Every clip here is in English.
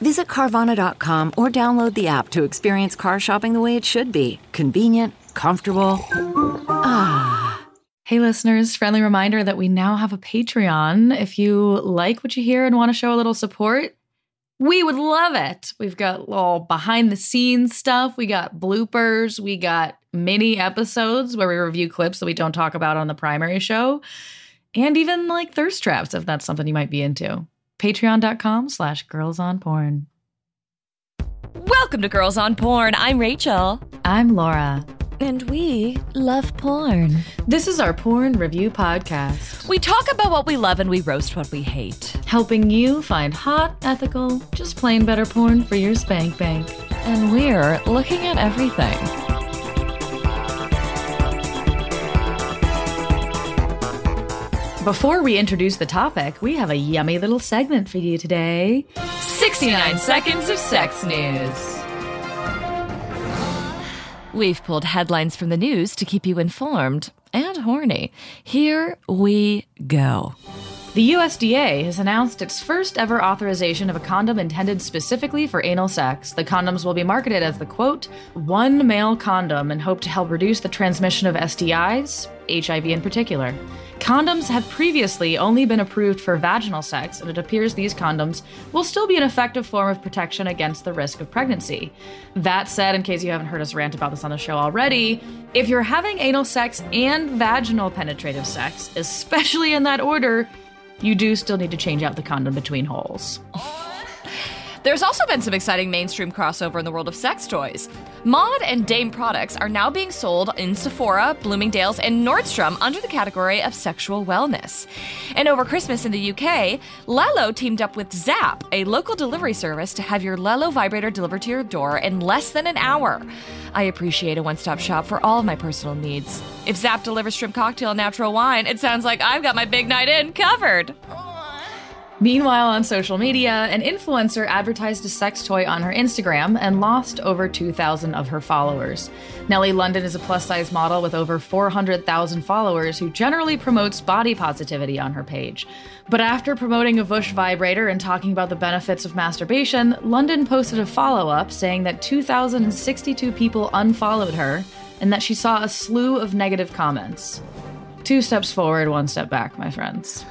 Visit Carvana.com or download the app to experience car shopping the way it should be convenient, comfortable. Ah. Hey, listeners, friendly reminder that we now have a Patreon. If you like what you hear and want to show a little support, we would love it. We've got all behind the scenes stuff, we got bloopers, we got mini episodes where we review clips that we don't talk about on the primary show, and even like thirst traps if that's something you might be into. Patreon.com slash girls on porn. Welcome to Girls on Porn. I'm Rachel. I'm Laura. And we love porn. This is our porn review podcast. We talk about what we love and we roast what we hate. Helping you find hot, ethical, just plain better porn for your spank bank. And we're looking at everything. Before we introduce the topic, we have a yummy little segment for you today 69 seconds of sex news. We've pulled headlines from the news to keep you informed and horny. Here we go. The USDA has announced its first ever authorization of a condom intended specifically for anal sex. The condoms will be marketed as the quote, one male condom and hope to help reduce the transmission of STIs, HIV in particular. Condoms have previously only been approved for vaginal sex, and it appears these condoms will still be an effective form of protection against the risk of pregnancy. That said, in case you haven't heard us rant about this on the show already, if you're having anal sex and vaginal penetrative sex, especially in that order, you do still need to change out the condom between holes. There's also been some exciting mainstream crossover in the world of sex toys. Maude and Dame products are now being sold in Sephora, Bloomingdale's, and Nordstrom under the category of sexual wellness. And over Christmas in the UK, Lelo teamed up with Zapp, a local delivery service, to have your Lelo vibrator delivered to your door in less than an hour. I appreciate a one stop shop for all of my personal needs. If Zapp delivers shrimp cocktail and natural wine, it sounds like I've got my big night in covered. Meanwhile, on social media, an influencer advertised a sex toy on her Instagram and lost over 2,000 of her followers. Nelly London is a plus size model with over 400,000 followers who generally promotes body positivity on her page. But after promoting a Vush vibrator and talking about the benefits of masturbation, London posted a follow up saying that 2,062 people unfollowed her and that she saw a slew of negative comments. Two steps forward, one step back, my friends.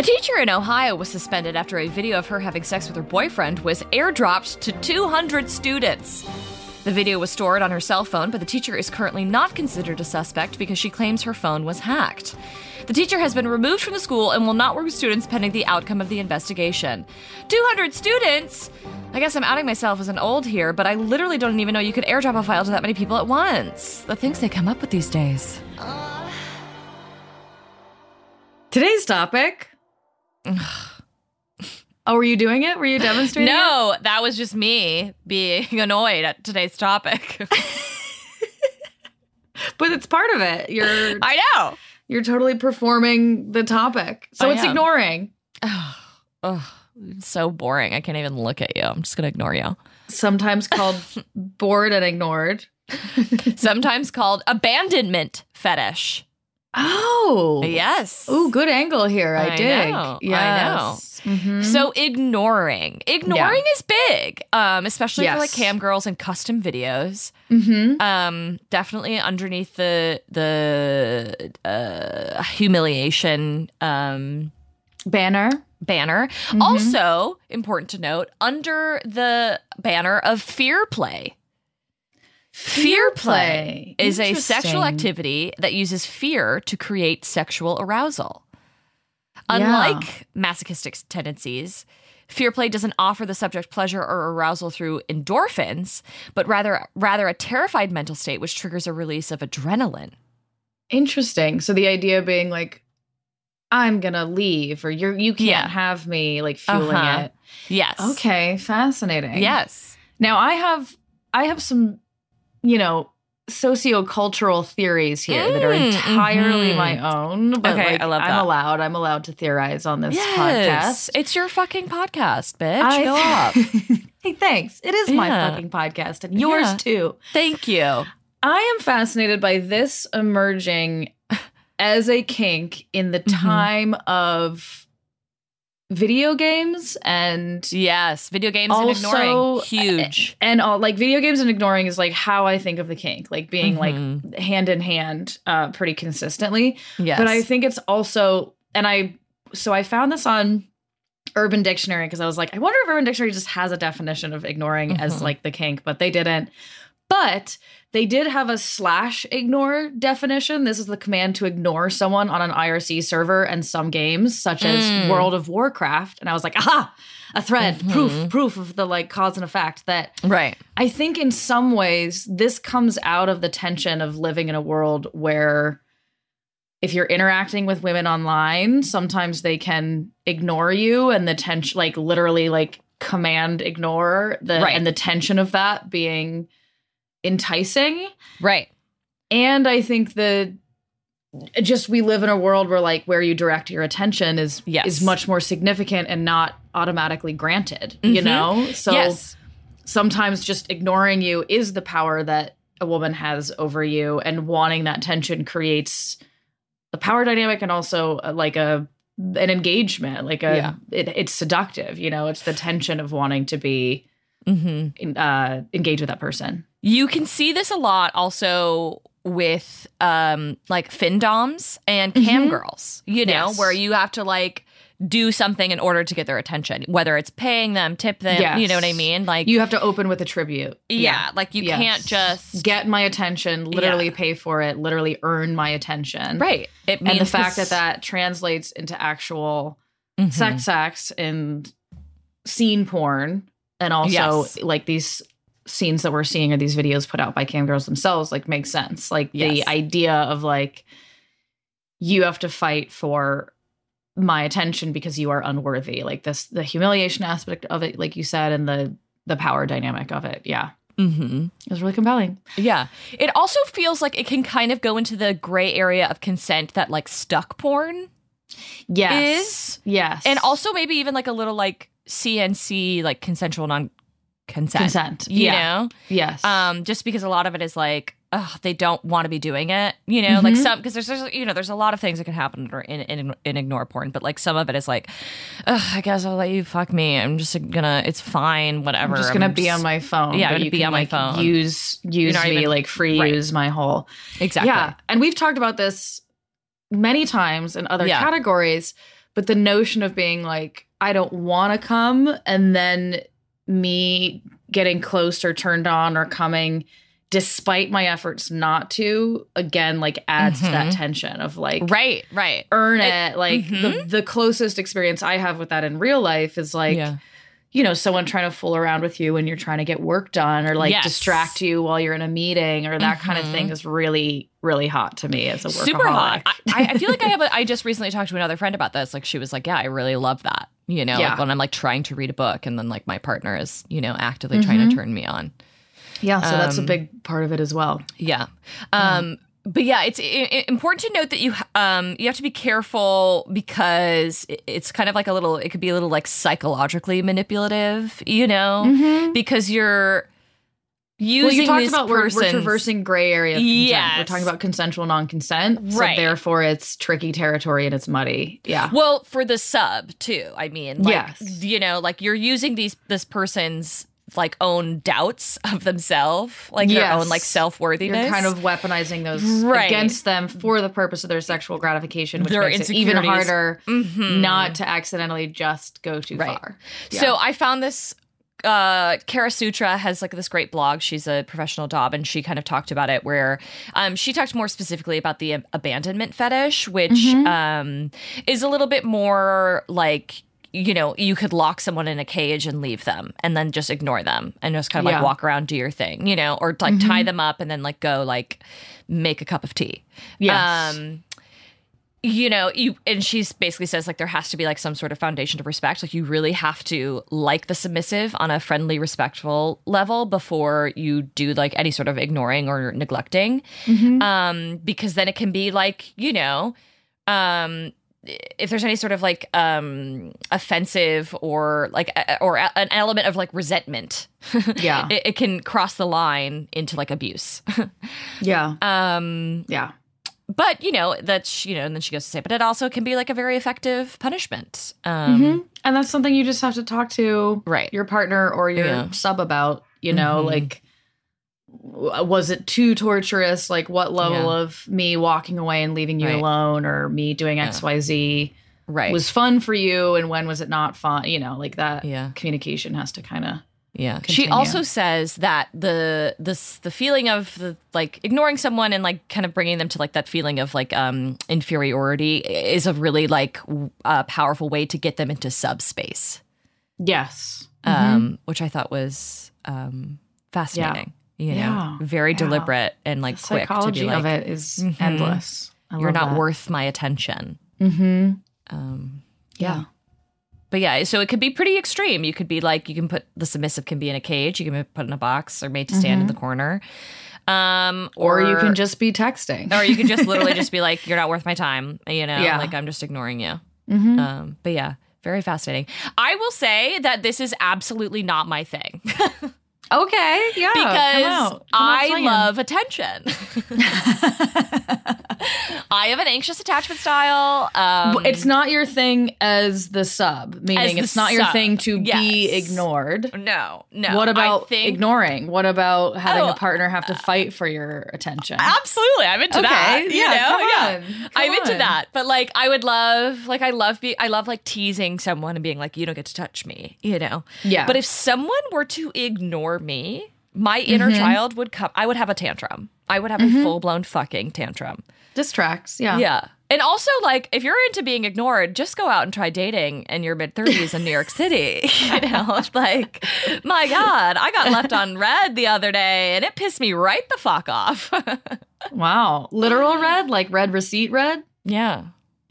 A teacher in Ohio was suspended after a video of her having sex with her boyfriend was airdropped to 200 students. The video was stored on her cell phone, but the teacher is currently not considered a suspect because she claims her phone was hacked. The teacher has been removed from the school and will not work with students pending the outcome of the investigation. 200 students? I guess I'm outing myself as an old here, but I literally don't even know you could airdrop a file to that many people at once. The things they come up with these days. Today's topic. Oh, were you doing it? Were you demonstrating? no, that was just me being annoyed at today's topic. but it's part of it. You're I know. You're totally performing the topic. So I it's am. ignoring. Oh, oh, it's so boring. I can't even look at you. I'm just going to ignore you. Sometimes called bored and ignored. Sometimes called abandonment fetish. Oh. Yes. Oh, good angle here. I, I dig. know, I Yes. Mhm. So ignoring, ignoring is big, um, especially for like cam girls and custom videos. Mhm. Um, definitely underneath the the uh, humiliation um, banner. banner. Mm-hmm. Also important to note under the banner of fear play. Fear play is a sexual activity that uses fear to create sexual arousal. Yeah. Unlike masochistic tendencies, fear play doesn't offer the subject pleasure or arousal through endorphins, but rather rather a terrified mental state which triggers a release of adrenaline. Interesting. So the idea being like, I'm gonna leave, or you're you can't Yeah. have me, like fueling Uh-huh. it. Yes. Okay, fascinating. Yes. Now I have I have some, you know, sociocultural theories here that are Mm, entirely mhm. my own. But Okay, like, I love that. I'm allowed. I'm allowed to theorize on this Yes, podcast. it's your fucking podcast, bitch. I- Go up. hey, thanks. It is my fucking podcast and yours Yeah. too. Thank you. I am fascinated by this emerging as a kink in the Mhm. time of video games and Yes, video games and Also, ignoring huge. and all like video games and ignoring is like how I think of the kink, like being Mhm. like hand in hand uh pretty consistently. yes, But I think it's also and I so I found this on Urban Dictionary because I was like, I wonder if Urban Dictionary just has a definition of ignoring as Mhm. like the kink, but they didn't. But they did have a slash ignore definition. This is the command to ignore someone on an IRC server and some games, such as Mm. World of Warcraft. And I was like, aha, a thread, Mhm. proof, proof of the like cause and effect that right. I think in some ways this comes out of the tension of living in a world where if you're interacting with women online, sometimes they can ignore you and the tension like literally like command ignore the Right. and the tension of that being enticing. Right. And I think the just we live in a world where like where you direct your attention is Yes. is much more significant and not automatically granted, you Mhm. know? So yes. sometimes just ignoring you is the power that a woman has over you and wanting that tension creates a power dynamic and also uh, like a an engagement like a Yeah. it, it's seductive you know it's the tension of wanting to be hmm in- uh engaged with that person You can see this a lot also with um like findoms and cam Mhm. girls, you know, Yes. where you have to like do something in order to get their attention, whether it's paying them, tip them, you know what I mean? Like you have to open with a tribute yeah, like you Yes. can't just get my attention literally pay for it literally earn my attention right. It means and the fact that that translates into actual Mhm. sex acts and scene porn and also Yes. like these scenes that we're seeing or these videos put out by cam girls themselves like makes sense like Yes. the idea of like you have to fight for my attention because you are unworthy like this the humiliation aspect of it like you said and the the power dynamic of it yeah Mm-hmm. it was really compelling Yeah. It also feels like it can kind of go into the gray area of consent that like stuck porn yes is. yes And also maybe even like a little like CNC, like consensual non consent. consent You yeah know? yes Um, just because a lot of it is like, ugh, they don't want to be doing it, you know, like Mhm. some because there's, there's you know there's a lot of things that can happen in, in in ignore porn, but like some of it is like, I guess I'll let you fuck me. I'm just gonna, it's fine, whatever. I'm just gonna be just- on my phone. Yeah, you be can, on my like, phone. Use use me even- like free right. use my whole exactly. yeah. And we've talked about this many times in other Yeah. categories, but the notion of being like I don't want to come, and then me getting close or turned on or coming despite my efforts not to again like adds to that Mhm. tension of like Right, right. earn It- it like the, Mhm. the closest experience i have with that in real life is like yeah. you know, someone trying to fool around with you when you're trying to get work done or like Yes. distract you while you're in a meeting or that kind of thing is really, really hot to me as a workaholic. super hot. I, I feel like I have. A, I just recently talked to another friend about this. Like she was like, "Yeah, I really love that." You know, Yeah. like when I'm like trying to read a book, and then like my partner is, you know, actively trying Mhm. to turn me on. yeah, so that's a Um, big part of it as well. Yeah. Um, but yeah, it's important to note that you um you have to be careful because it's kind of like a little. It could be a little like psychologically manipulative, you know, because you're using Well, you talked this about we're, we're traversing gray area. Of consent. We're talking about consensual non-consent, so Right. therefore it's tricky territory and it's muddy. Yeah, Well, for the sub too. I mean, like, Yes. you know, like you're using these this person's like own doubts of themselves, like their own like self worthiness. you're kind of weaponizing those Right. against them for the purpose of their sexual gratification, which Their makes it even harder Mhm. not to accidentally just go too Right. far. So I found this. Uh, Kara Sutra has like this great blog. She's a professional dom, and she kind of talked about it. Where um, she talked more specifically about the ab- abandonment fetish, which Mm-hmm. um, is a little bit more like you know you could lock someone in a cage and leave them, and then just ignore them and just kind of Yeah. like walk around, do your thing, you know, or like tie them up and then like go like make a cup of tea. Yes. Um, you know, you and she basically says like there has to be like some sort of foundation of respect. Like you really have to like the submissive on a friendly, respectful level before you do like any sort of ignoring or neglecting. Um, because then it can be like, you know, um if there's any sort of like um offensive or like or an element of like resentment Yeah. it, it can cross the line into like abuse Yeah. um yeah. But you know that's you know and then she goes to say but it also can be like a very effective punishment um Mhm. And that's something you just have to talk to Right. your partner or your Yeah. sub about, you know, Mhm. like was it too torturous? Like what level Yeah. of me walking away and leaving you Right. alone or me doing XYZ right was fun for you and when was it not fun? You know, like that yeah communication has to kind of yeah she also says that the this the feeling of the like ignoring someone and like kind of bringing them to like that feeling of like um inferiority is a really like uh, powerful way to get them into subspace Yes. um which i thought was um fascinating you know Yeah. very Yeah. deliberate and like The quick to psychology be like of it is Mhm. endless. I you're not that. worth my attention Mm-hmm. um Yeah. But yeah, so it could be pretty extreme. You could be like, you can put the submissive can be in a cage, you can be put in a box or made to stand in the corner. Um, Mm-hmm. Or, you can just be texting. or you could just literally just be like, you're not worth my time, you know, Yeah. like I'm just ignoring you. Mhm. Um, but yeah, very fascinating. I will say that this is absolutely not my thing Okay. Yeah. come because out. Come out I love attention. I have an anxious attachment style. Um, it's not your thing as the sub, meaning the it's not your sub, thing to be ignored. no, no. what about think- ignoring? What about having Oh, a partner have to fight for your attention? Absolutely, I'm into Okay, that. You yeah, know, come yeah, on, I'm into that. But like, I would love, like, I love be, I love like teasing someone and being like, you don't get to touch me. You know. Yeah. But if someone were to ignore me, my inner Mm-hmm. child would come. I would have a tantrum. I would have a full blown fucking tantrum. Distracts. Yeah. Yeah. And also, like, if you're into being ignored, just go out and try dating in your mid 30s in New York City. You know, it's like, my God, I got left on read the other day and it pissed me right the fuck off. Wow. Literal read, like read receipt read. yeah.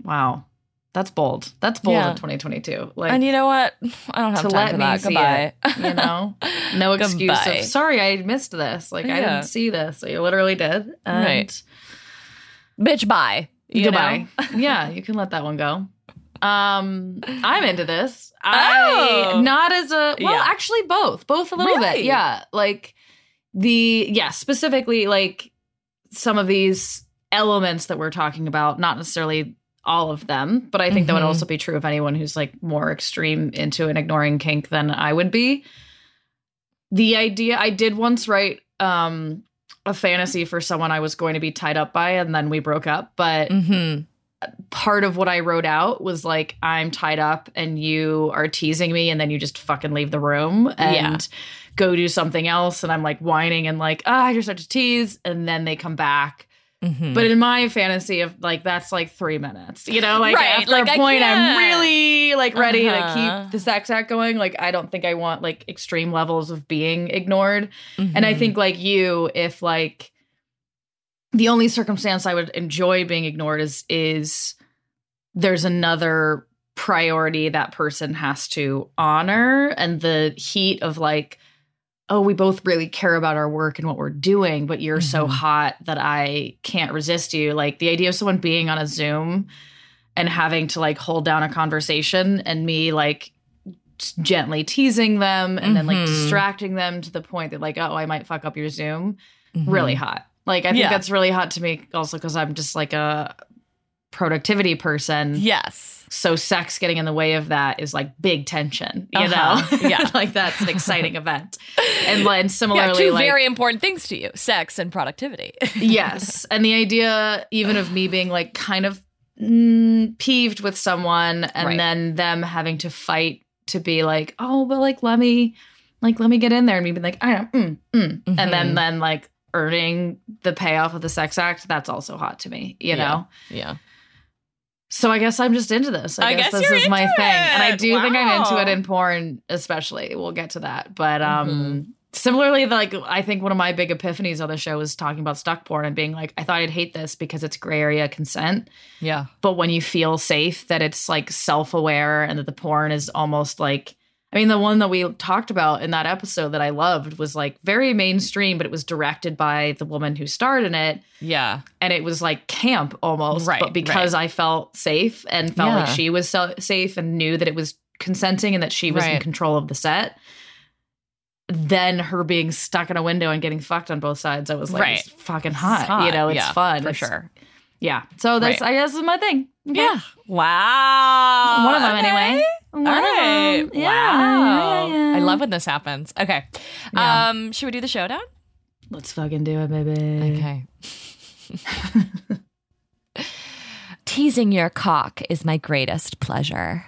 Wow. That's bold. That's bold Yeah. in 2022. Like And you know what? I don't have to time let for me that. see Goodbye. it. You know, no excuse of sorry I missed this. Like I didn't see this. You literally did. And Right. Bitch, bye. You goodbye. know? yeah, you can let that one go. Um, I'm into this. I Oh. not as a well, Yeah. actually both, both a little Really? bit. Yeah, like the yeah, specifically like some of these elements that we're talking about, not necessarily all of them, but I think that would Mhm. also be true of anyone who's like more extreme into an ignoring kink than I would be. The idea I did once write um a fantasy for someone I was going to be tied up by and then we broke up, but Mm-hmm. part of what I wrote out was like I'm tied up and you are teasing me and then you just fucking leave the room and Yeah. go do something else and I'm like whining and like ah you're such a tease and then they come back. Mm-hmm. But in my fantasy of like that's like 3 minutes. You know, like Right, after like, a point I'm really like ready Uh-huh. to keep the sex act going. Like I don't think I want like extreme levels of being ignored. Mm-hmm. And I think like you, if like the only circumstance I would enjoy being ignored is is there's another priority that person has to honor and the heat of like oh we both really care about our work and what we're doing but you're so Mhm. hot that I can't resist you like the idea of someone being on a zoom and having to like hold down a conversation and me like gently teasing them and then like Mhm. distracting them to the point that like oh I might fuck up your zoom Mhm. really hot. Like I think Yeah. that's really hot to me also because I'm just like a productivity person. Yes. So sex getting in the way of that is like big tension, you Uh-huh. know? Yeah. like that's an exciting event. And then Yeah, similarly, two like very important things to you: sex and productivity. yes, and the idea even of me being like kind of mm, peeved with someone, and Right. then them having to fight to be like, oh, but like let me, like let me get in there, and me being like, I don't, mm, mm. and then Mhm. then like earning the payoff of the sex act. That's also hot to me, you Yeah. know. yeah. So I guess I'm just into this. I, I guess, guess this is my into thing, and I it. do think I'm into it in porn, especially. We'll get to that, but um, Similarly, like I think one of my big epiphanies on the show was talking about stuck porn and being like, I thought I'd hate this because it's gray area consent. Yeah. But when you feel safe, that it's like self aware and that the porn is almost like, I mean, the one that we talked about in that episode that I loved was like very mainstream, but it was directed by the woman who starred in it. Yeah. And it was like camp almost. Right, But because I felt safe and felt like she was so safe and knew that it was consenting and that she was in control of the set. Then her being stuck in a window and getting fucked on both sides, I was like, Right. it's fucking hot. Hot. You know, it's Yeah, fun. For It's- sure. Yeah. So that's Right. I guess is my thing. Okay. Yeah. Wow. One of them Okay. anyway. One All of right. them. Yeah, wow. yeah, yeah. I love when this happens. Okay. Yeah. Um, should we do the showdown? Let's fucking do it, baby. Okay. Teasing your cock is my greatest pleasure.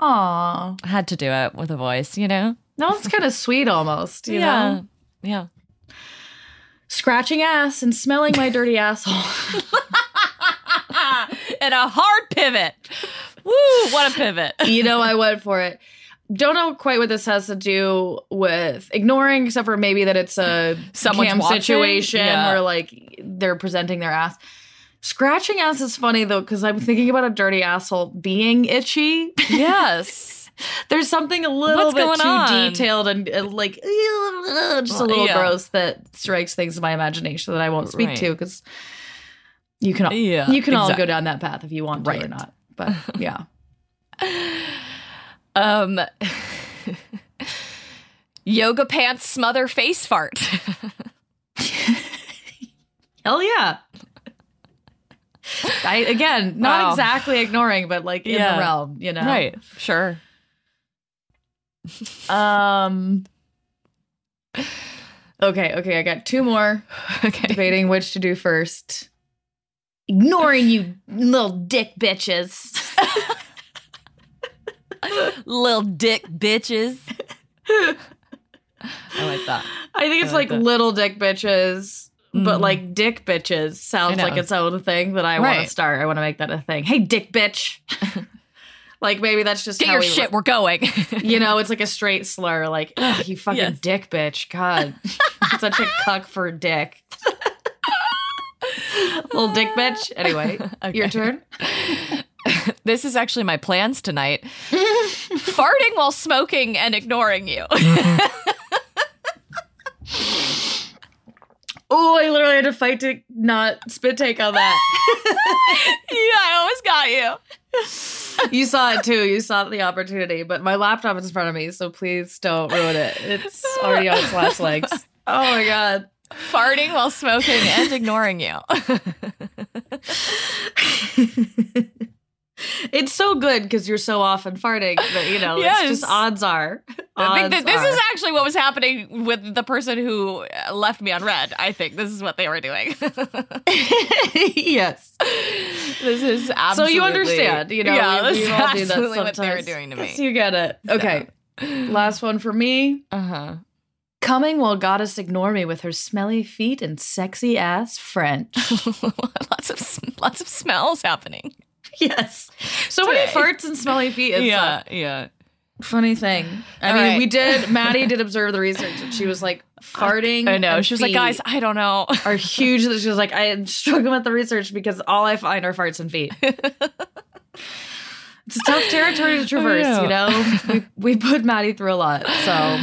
Aw. I had to do it with a voice, you know? No, it's kind of sweet almost, you yeah. know? Yeah. Scratching ass and smelling my dirty asshole. and a hard pivot. Woo, what a pivot. you know, I went for it. Don't know quite what this has to do with ignoring, except for maybe that it's a Someone's cam watching? situation Yeah. where like they're presenting their ass. Scratching ass is funny though, because I'm thinking about a dirty asshole being itchy. yes. There's something a little What's bit too on? detailed and uh, like just a little Yeah. gross that strikes things in my imagination that I won't speak Right. to because you can all, Yeah, you can all go down that path if you want to or not. But yeah. Um Yoga pants smother face fart. Hell yeah. I again, not Wow. exactly ignoring, but like in Yeah. the realm, you know. Right. Sure. Um Okay, okay, I got two more. Okay. Debating which to do first. Ignoring you little dick bitches. Little dick bitches. I like that. I think it's I like like little dick bitches, but Mm. like dick bitches sounds like its own thing that I want to start. I want to make that a thing. Hey, dick bitch. like maybe that's just Get your we shit, we're going. you know, it's like a straight slur, like "Ugh, you fucking Yes. dick bitch. God, such a cuck for dick. Little dick bitch. Anyway, your turn. this is actually my plans tonight. Farting while smoking and ignoring you. Oh, I literally had to fight to not spit take on that. yeah, I always got you. you saw it too. You saw the opportunity, but my laptop is in front of me, so please don't ruin it. It's already on its last legs. Oh my god. Farting while smoking and ignoring you. It's so good because you're so often farting, but you know, Yes. it's just odds are. I think Odds that this are. is actually what was happening with the person who uh, left me on read. I think this is what they were doing. yes. this is So absolutely. you understand, you know, yeah, we, this we is all do that absolutely what they were doing to me. So you get it. Okay. Last one for me. Uh huh. Coming while goddess ignore me with her smelly feet and sexy ass French. lots of lots of smells happening. yes. So many Today. farts and smelly feet. Yeah, yeah. funny thing. I All mean, right. we did, Maddie did observe the research and she was like, farting. I know. She was like, guys, I don't know. Are huge. She was like, I am struggling with the research because all I find are farts and feet. It's a tough territory to traverse, know. you know? We, we put Maddie through a lot. So,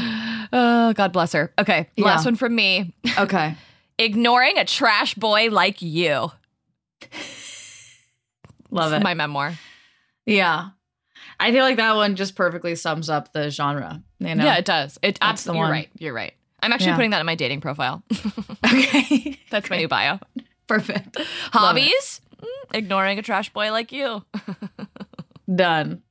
Oh, God bless her. Okay, last Yeah. one from me. okay. Ignoring a trash boy like you. Love it. My memoir. yeah. I feel like that one just perfectly sums up the genre, you know? Yeah, it does. It absolutely. You're right. You're right. I'm actually Yeah. putting that in my dating profile. Okay. That's my new bio. Perfect. Hobbies? Mm, Ignoring a trash boy like you. Done.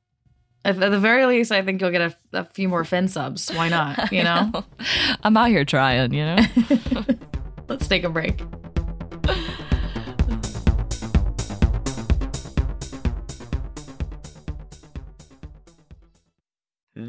At, the very least, I think you'll get a, a few more fin subs. Why not? You know? I'm out here trying, you know? Let's take a break.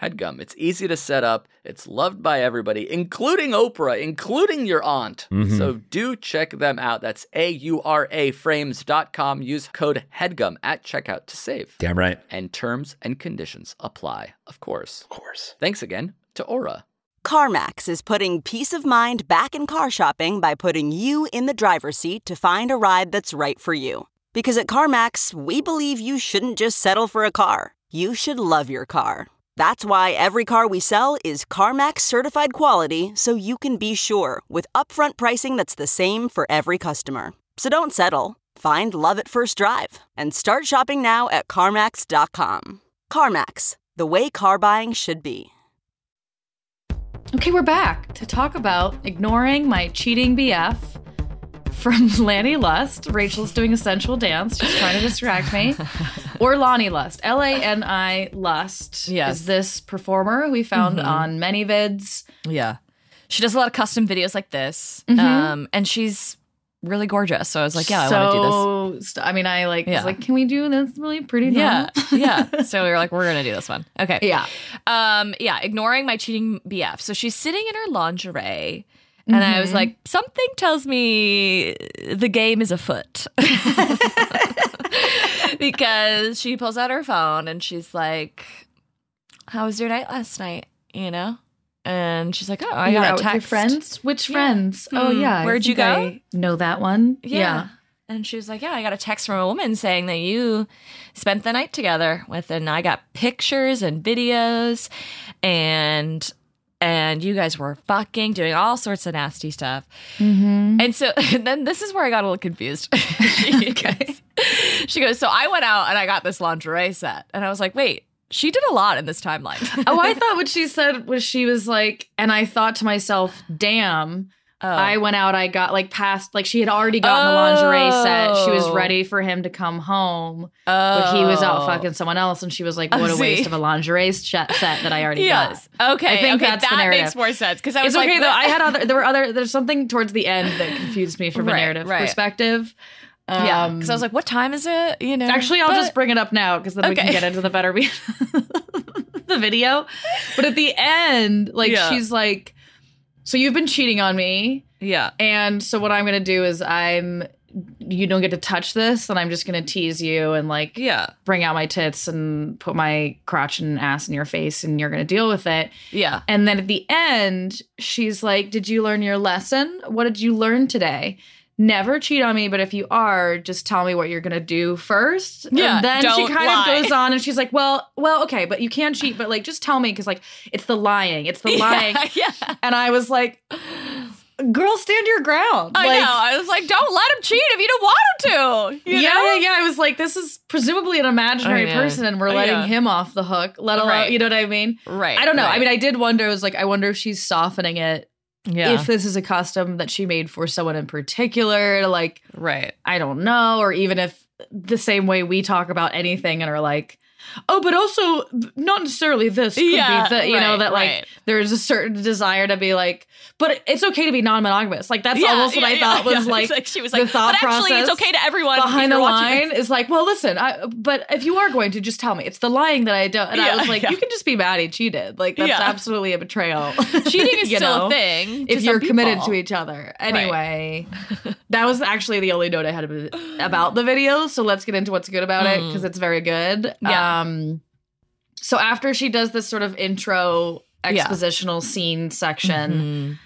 HEADGUM. It's easy to set up. It's loved by everybody, including Oprah, including your aunt. Mm-hmm. So do check them out. That's A U R A frames.com. Use code HEADGUM at checkout to save. Damn right. And terms and conditions apply, of course. Of course. Thanks again to Aura. CarMax is putting peace of mind back in car shopping by putting you in the driver's seat to find a ride that's right for you. Because at CarMax, we believe you shouldn't just settle for a car, you should love your car. That's why every car we sell is CarMax certified quality so you can be sure with upfront pricing that's the same for every customer. So don't settle. Find love at first drive and start shopping now at CarMax.com. CarMax, the way car buying should be. Okay, we're back to talk about ignoring my cheating BF from Lanny Lust. Rachel's doing a sensual dance, just trying to distract me. or Lonnie Lust. L A N I Lust Yes. is this performer we found on ManyVids. Yeah. She does a lot of custom videos like this. Um, and she's really gorgeous. So I was like, yeah, I want to do this. st- I mean, I like Yeah. was like, can we do this really pretty? Yeah, yeah. So we were like, we're gonna do this one. Okay. yeah. Um, yeah, ignoring my cheating BF. So she's sitting in her lingerie. And I was like, something tells me the game is afoot. because she pulls out her phone and she's like, How was your night last night? You know? And she's like, Oh, I You got a with your text. friends. Which Yeah. friends? Oh Hmm. yeah. Where'd you go? I know that one. Yeah. And she was like, Yeah, I got a text from a woman saying that you spent the night together with, and I got pictures and videos and and you guys were fucking doing all sorts of nasty stuff. Mm-hmm. And so and then this is where I got a little confused. she, goes, she goes, So I went out and I got this lingerie set. And I was like, wait, she did a lot in this timeline. oh, I thought what she said was she was like, and I thought to myself, damn. Oh. I went out, I got like past, like she had already gotten the lingerie set. She was Oh. ready for him to come home, oh. but he was out fucking someone else. And she was like, what a waste of a lingerie set that I already Yes. got. Okay. I think okay, that's that makes more sense. Because I was It's like, okay though. I had other, there were other, there's something towards the end that confused me from a narrative right. perspective. Yeah, Um, because I was like, "What time is it?" You know. Actually, I'll But- just bring it up now because then we can get into the better be- the video. But at the end, like Yeah. she's like, "So you've been cheating on me, Yeah. and so what I'm gonna do is I'm." You don't get to touch this, and I'm just gonna tease you and like Yeah. bring out my tits and put my crotch and ass in your face, and you're gonna deal with it. Yeah. And then at the end, she's like, Did you learn your lesson? What did you learn today? Never cheat on me, but if you are, just tell me what you're gonna do first. Yeah, And then she kind lie. of goes on and she's like, Well, well, okay, but you can cheat, but like just tell me because like it's the lying. It's the lying. Yeah. And I was like, Girl, stand your ground. I like, know. I was like, don't let him cheat if you don't want him to. You yeah, know? yeah, yeah. I was like, this is presumably an imaginary Oh, person, and we're Oh, letting yeah. him off the hook. Let alone, Right. you know what I mean? Right. I don't know. I mean, I did wonder. I was like, I wonder if she's softening it yeah. if this is a custom that she made for someone in particular like right. i don't know or even if the same way we talk about anything and are like oh, but also not necessarily this could Yeah, be the, you know, that like right. there's a certain desire to be like, but it's okay to be non-monogamous. Like that's Yeah, almost what I yeah, thought was yeah. like, like she was like, the thought but actually, it's okay to everyone behind the line is like, well, listen, I, but if you are going to, just tell me. It's the lying that I don't. And I was like, yeah. you can just be mad he cheated. Like that's Yeah. absolutely a betrayal. Cheating is still know? a thing if you're committed to each other. Anyway, that was actually the only note I had about the video. So let's get into what's good about it because it's very good. Mm. Yeah. Um, so after she does this sort of intro Yeah. expositional scene section, Mhm.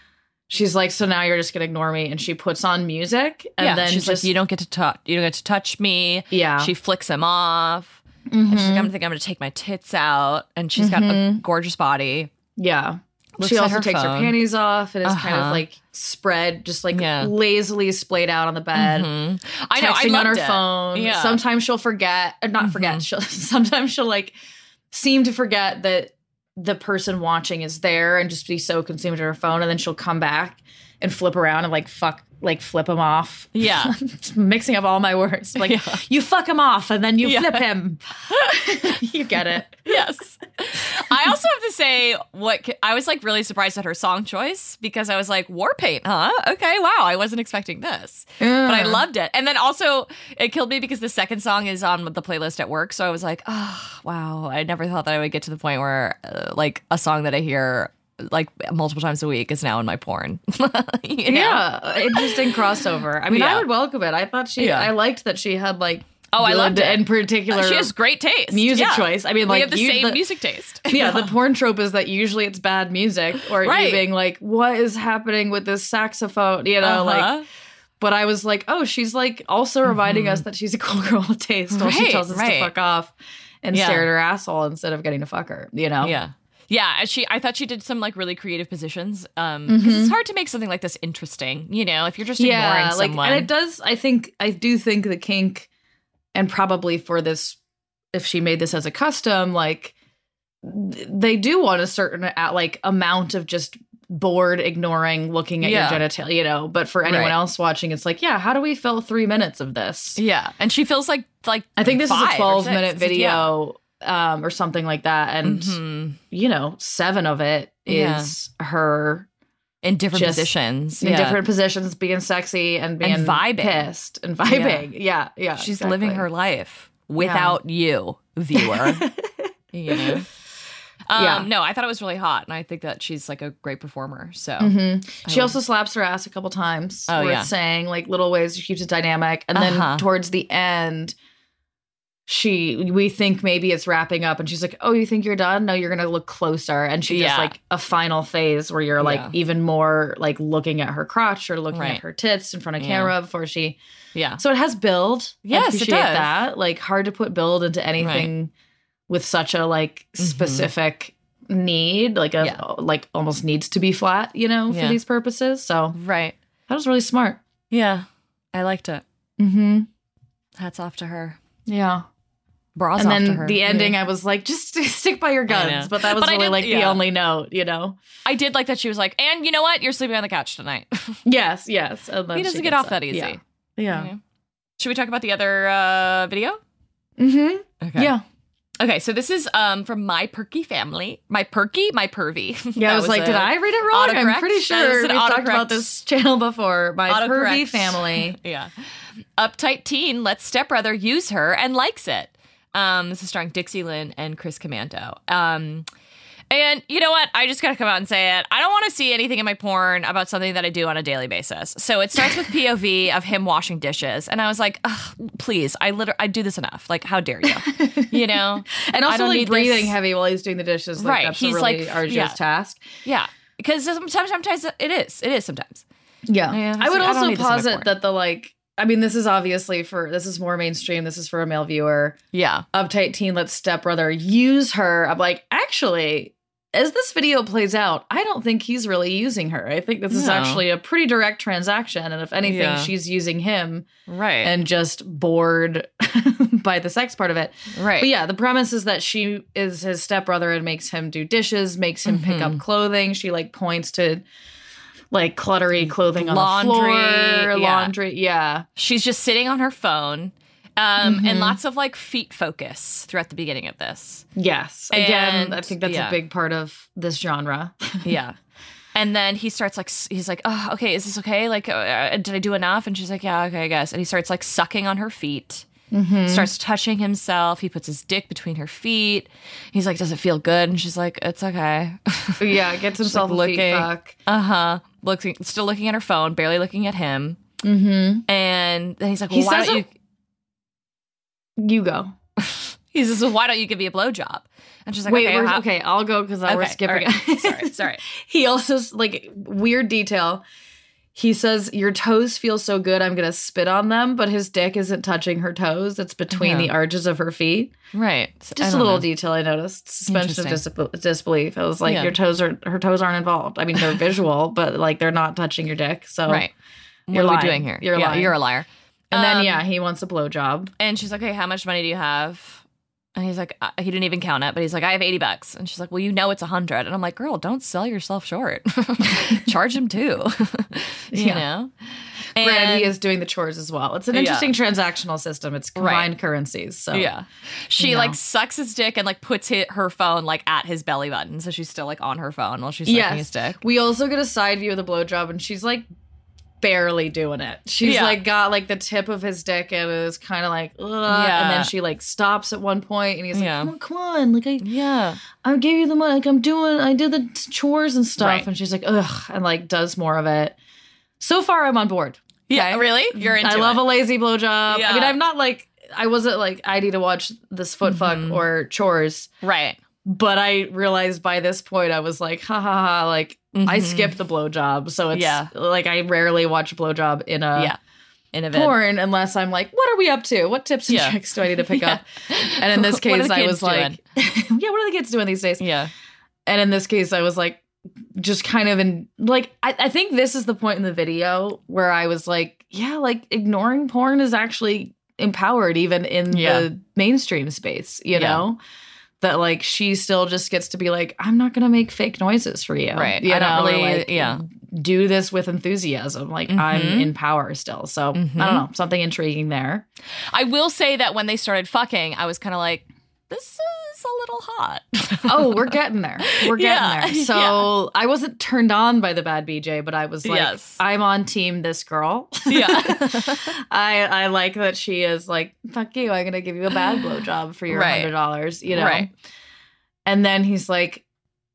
she's like, "So now you're just gonna ignore me?" And she puts on music, and yeah, then she's just like, you don't get to touch, you don't get to touch me. yeah, She flicks him off. Mhm. And she's like, I'm think I'm gonna take my tits out, and she's got a Mhm. gorgeous body. yeah. She also her takes phone. her panties off and is kind of Uh-huh. like spread, just like Yeah. lazily splayed out on the bed. Mhm. I know. I texting on her it. phone. Yeah. Sometimes she'll forget, or not forget. Mhm. She'll sometimes she'll like seem to forget that the person watching is there and just be so consumed with her phone, and then she'll come back and flip around and like fuck, like flip him off. Yeah. Mixing up all my words. Like Yeah. you fuck him off, and then you Yeah. flip him. you get it. yes. I also have to say what I was like really surprised at her song choice because I was like war paint, huh? Okay, wow, I wasn't expecting this. But I loved it. And then also it killed me because the second song is on the playlist at work, so I was like, "Oh, wow, I never thought that I would get to the point where uh, like a song that I hear like multiple times a week is now in my porn." You know? Yeah, interesting crossover. I mean, Yeah. I would welcome it. I thought she, Yeah. I liked that she had like, Oh, I loved it. In particular, She has great taste. music Yeah. choice. I mean, we like have the you- same the- music taste. yeah, the porn trope is that usually it's bad music or Right. you being like, what is happening with this saxophone? You know, Uh-huh. like, but I was like, oh, she's like also reminding us that she's a cool girl with taste while she Mm-hmm. Tells us right. to fuck off and Yeah. stare at her asshole instead of getting to fuck her, you know? Yeah. Yeah, she I thought she did some like really creative positions. Um Mm-hmm. because it's hard to make something like this interesting, you know, if you're just Yeah, ignoring like, someone. and it does, I think, I do think the kink, and probably for this, if she made this as a custom, like, they do want a certain like amount of just bored ignoring looking at Yeah. your genitalia you know but for anyone Right. else watching it's like yeah how do we fill three minutes of this yeah, and she feels like like i think this is a 12 six. minute video um or something like that and Mhm. you know seven of it is Yeah. her in different positions. in yeah. different positions being sexy and being vibing. pissed and vibing yeah yeah, She's exactly. living her life without you, viewer. you know. Um, Yeah. No, I thought it was really hot, and I think that she's like a great performer. So Mhm. She also slaps her ass a couple times. Oh, yeah. saying like little ways she keeps it dynamic, and then Uh-huh. towards the end, she we think maybe it's wrapping up, and she's like, "Oh, you think you're done? No, you're gonna look closer." And she does Yeah. like a final phase where you're like Yeah. even more like looking at her crotch or looking Right. at her tits in front of Yeah. camera before she. yeah, So it has build. I Yes, it appreciate does. that. Like hard to put build into anything with such a like Mhm. specific need, like a like almost needs to be flat, you know, for these purposes. So right. that was really smart. Yeah, I liked it. Mm-hmm. Hats off to her. Yeah. Bras and off to then her. the ending, Yeah. I was like, just stick by your guns. But that was But really did- like the only note, you know? I did like that she was like, and you know what? You're sleeping on the couch tonight. Yes, yes. And then he doesn't get gets off that easy. Yeah. Yeah. Yeah. Should we talk about the other uh, video? Mm-hmm. Okay. Yeah. Okay, so this is um from my perky family. My perky, my pervy. Yeah, I That was, like, did I read it wrong? I'm pretty sure we've an talked about this channel before. My Autocorrect. pervy family. Yeah. Uptight teen lets stepbrother use her and likes it. Um, this is starring Dixie Lynn and Chris Commando. Um, and you know what? I just gotta come out and say it. I don't want to see anything in my porn about something that I do on a daily basis. So it starts with POV of him washing dishes, and I was like, Ugh, please, I literally I do this enough. Like, how dare you? You know? And I also don't like breathing this- heavy while he's doing the dishes. Like, Right, That's he's, a really like, arduous yeah. task. Yeah, because sometimes sometimes it is. It is sometimes. Yeah. Yeah, I would I don't also need this in my posit that the like I mean, this is obviously for this is more mainstream. This is for a male viewer. Yeah. Uptight teen lets stepbrother use her. I'm like, actually, as this video plays out, I don't think he's really using her. I think this is actually a pretty direct transaction. And if anything, Yeah. she's using him Right. and just bored by the sex part of it. right. But yeah, the premise is that she is his stepbrother and makes him do dishes, makes him pick Mm-hmm. up clothing. She like points to like cluttery clothing on Laundry, the floor, yeah. laundry. Yeah. she's just sitting on her phone Um, Mm-hmm. and lots of like feet focus throughout the beginning of this. Yes. Again, I think that's yeah. a big part of this genre. Yeah. And then he starts like he's like, "Oh, okay, is this okay? Like, uh, did I do enough?" And she's like, "Yeah, okay, I guess." And he starts like sucking on her feet, Mm-hmm. starts touching himself. He puts his dick between her feet. He's like, "Does it feel good?" And she's like, "It's okay." yeah, gets himself like looking- uh huh. Looking, still looking at her phone, barely looking at him. Mm-hmm. And then he's like, "Well, He why don't you?" You go. He says, "Well, why don't you give me a blowjob?" And she's like, Wait, "Okay, we're, how- okay, I'll go because we're Okay, skipping all right. Sorry, sorry. he also like weird detail. He says your toes feel so good, I'm gonna spit on them, but his dick isn't touching her toes; it's between Yeah. the arches of her feet. Right. Just a little know. detail I noticed. Suspension of disab- disbelief. I was like, Yeah. your toes are her toes aren't involved. I mean, they're visual, but like they're not touching your dick. So Right. What You're are lying. we doing here? You're yeah, lying. You're a liar. And then Um, yeah, he wants a blowjob. And she's like, okay how much money do you have?" And he's like, uh, he didn't even count it, but he's like, "I have eighty bucks." And she's like, "Well, you know it's a hundred. And I'm like, "Girl, don't sell yourself short. Charge him too." you Yeah. know. Granted, And- he is doing the chores as well. It's an Yeah. interesting transactional system. It's combined currencies. So Yeah. She you know. like sucks his dick and like puts her phone like at his belly button, so she's still like on her phone while she's sucking his dick. We also get a side view of the blowjob, and she's like barely doing it. She's Yeah. like got like the tip of his dick and is kind of like, Ugh, and then she like stops at one point, and he's like, Yeah. "Come on, come on, like I, Yeah. I gave you the money, like I'm doing, I did the chores and stuff," Right. and she's like, "Ugh," and like does more of it. So far, I'm on board. Yeah. Okay? Really? You're into I love it. a lazy blowjob. I mean, I'm not like I wasn't like I need to watch this foot fuck Mm-hmm. or chores. right. But I realized by this point I was like, ha ha ha, like I Mhm. skipped the blowjob. So it's Yeah. like I rarely watch a blowjob in a yeah. In a porn unless I'm like, what are we up to? What tips and Yeah. tricks do I need to pick Yeah. up? And in this case, I was like, yeah, what are the kids doing these days? Yeah. And in this case, I was like, just kind of in like, I, I think this is the point in the video where I was like, yeah, like ignoring porn is actually empowered even in Yeah. the mainstream space, you Yeah. That like she still just gets to be like, I'm not gonna make fake noises for you. Right. You I don't know, really- like, yeah. Do this with enthusiasm. Like I'm Mhm. in power still. So I Mhm. don't know, something intriguing there. I will say that when they started fucking, I was kind of like, this is a little hot. oh, we're getting there. We're getting Yeah, there. So I wasn't turned on by the bad BJ, but I was like, Yes. I'm on team this girl. Yeah. I I like that she is like, fuck you, I'm gonna give you a bad blowjob for your Right. hundred dollars, you know. Right. And then he's like,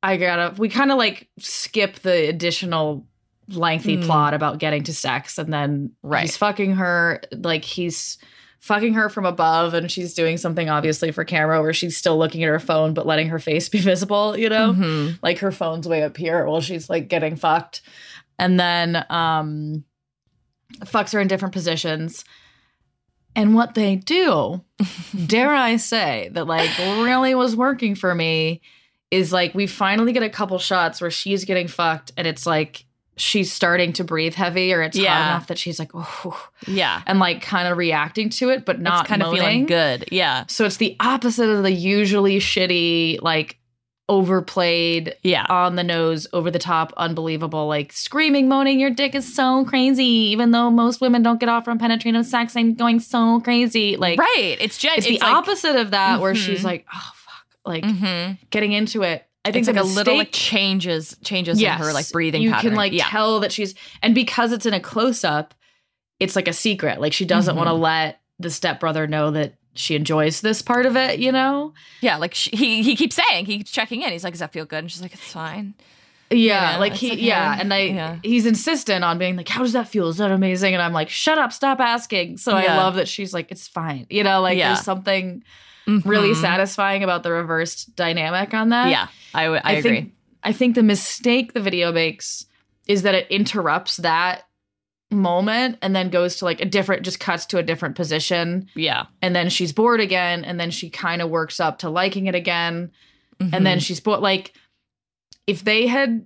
I gotta we kind of like skip the additional lengthy Mm. plot about getting to sex and then Right. he's fucking her like he's fucking her from above and she's doing something obviously for camera where she's still looking at her phone but letting her face be visible you know? Mhm. like her phone's way up here while she's like getting fucked. And then um fucks her in different positions. And what they do dare i say that like really was working for me is like we finally get a couple shots where she's getting fucked and it's like she's starting to breathe heavy or it's hot Yeah. enough that she's like oh Yeah. and like kind of reacting to it but not it's kind of feeling good. Yeah. so it's the opposite of the usually shitty like overplayed Yeah. on the nose, over the top, unbelievable, like screaming, moaning, your dick is so crazy. Even though most women don't get off from penetrative sex, I'm going so crazy. Like, right. It's gen- it's, the like- opposite of that, where Mhm. she's like, oh, fuck, like Mhm. getting into it. I think It's like a little like changes changes in her like breathing pattern. You pattern. can like yeah. tell that she's, and because it's in a close up, it's like a secret. Like she doesn't Mhm. want to let the stepbrother know that she enjoys this part of it, you know? Yeah, like she, he he keeps saying, he keeps checking in. He's like, "Does that feel good?" And she's like, "It's fine." Yeah, know, like he, okay. yeah, and I, Yeah. he's insistent on being like, "How does that feel? Is that amazing?" And I'm like, "Shut up, stop asking." So I love that she's like, "It's fine," you know, like Yeah. there's something really Mhm. satisfying about the reversed dynamic on that. Yeah, I, w- I, I agree. think, I think the mistake the video makes is that it interrupts that moment and then goes to like a different, just cuts to a different position, yeah, and then she's bored again, and then she kind of works up to liking it again and Mm-hmm. then she's bored like if they had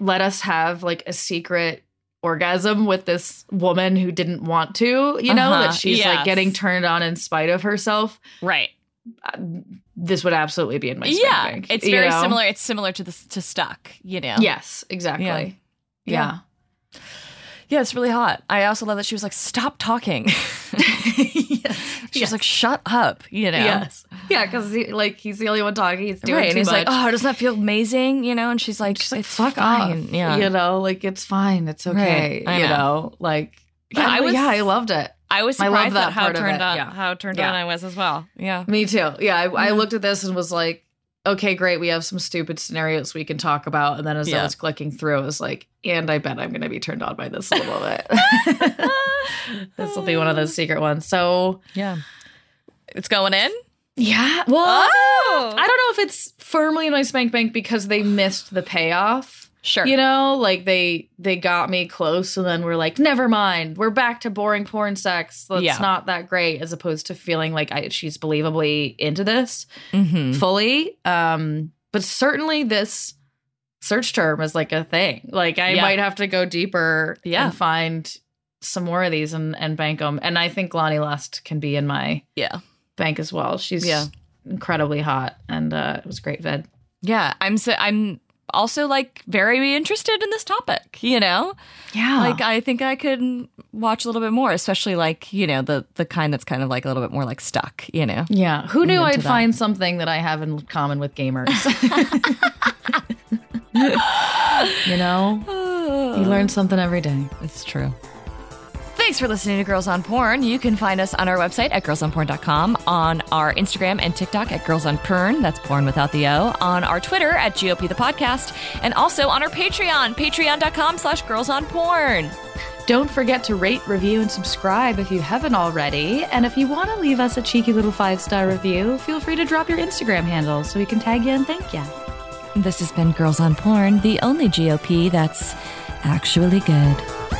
let us have like a secret orgasm with this woman who didn't want to you know Uh-huh, that she's yes. like getting turned on in spite of herself right. This would absolutely be in my yeah, bank, it's very know? similar. It's similar to the to stuck. You know. yes exactly Yeah. yeah, Yeah, it's really hot. I also love that she was like, "Stop talking." She was like, "Shut up," you know. Yes. Yeah, because he, like he's the only one talking. He's doing Right, too and he's much. like, "Oh, doesn't that feel amazing?" You know, and she's like, She's like, "It's fuck fine." off. Yeah, You know, like it's fine. It's okay. I you know. know, like Yeah, I was- yeah, I loved it. I was I love surprised that at how turned on yeah. how turned Yeah. on I was as well. Yeah, Me too. Yeah, I, I looked at this and was like, okay, great. We have some stupid scenarios we can talk about. And then as I was clicking through, I was like, and I bet I'm going to be turned on by this a little bit. this will be one of those secret ones. So yeah. It's going in. yeah, well, Oh, I don't know if it's firmly in my spank bank because they missed the payoff. Sure. You know, like they they got me close and then we're like, never mind. We're back to boring porn sex. That's Yeah. not that great, as opposed to feeling like I, she's believably into this Mhm. fully. Um, but certainly this search term is like a thing. Like I Yeah. might have to go deeper Yeah. and find some more of these and, and bank them. And I think Lonnie Lust can be in my Yeah, bank as well. She's Yeah. incredibly hot and uh, it was great vid. yeah. I'm so I'm also like very interested in this topic. You know, Yeah. like I think I could watch a little bit more, especially like you know the the kind that's kind of like a little bit more like stuck. You know. Yeah. Who knew I'd that. find something that I have in common with gamers? you know? You learn something every day. It's true. Thanks for listening to Girls on Porn. You can find us on our website at girlsonporn.com, on our Instagram and TikTok at Girls on Porn, that's porn without the O, on our Twitter at GOP the podcast, and also on our Patreon, patreon.com slash girls on porn. Don't forget to rate, review, and subscribe if you haven't already. And if you want to leave us a cheeky little five star review, feel free to drop your Instagram handle so we can tag you and thank you. This has been Girls on Porn, the only GOP that's actually good.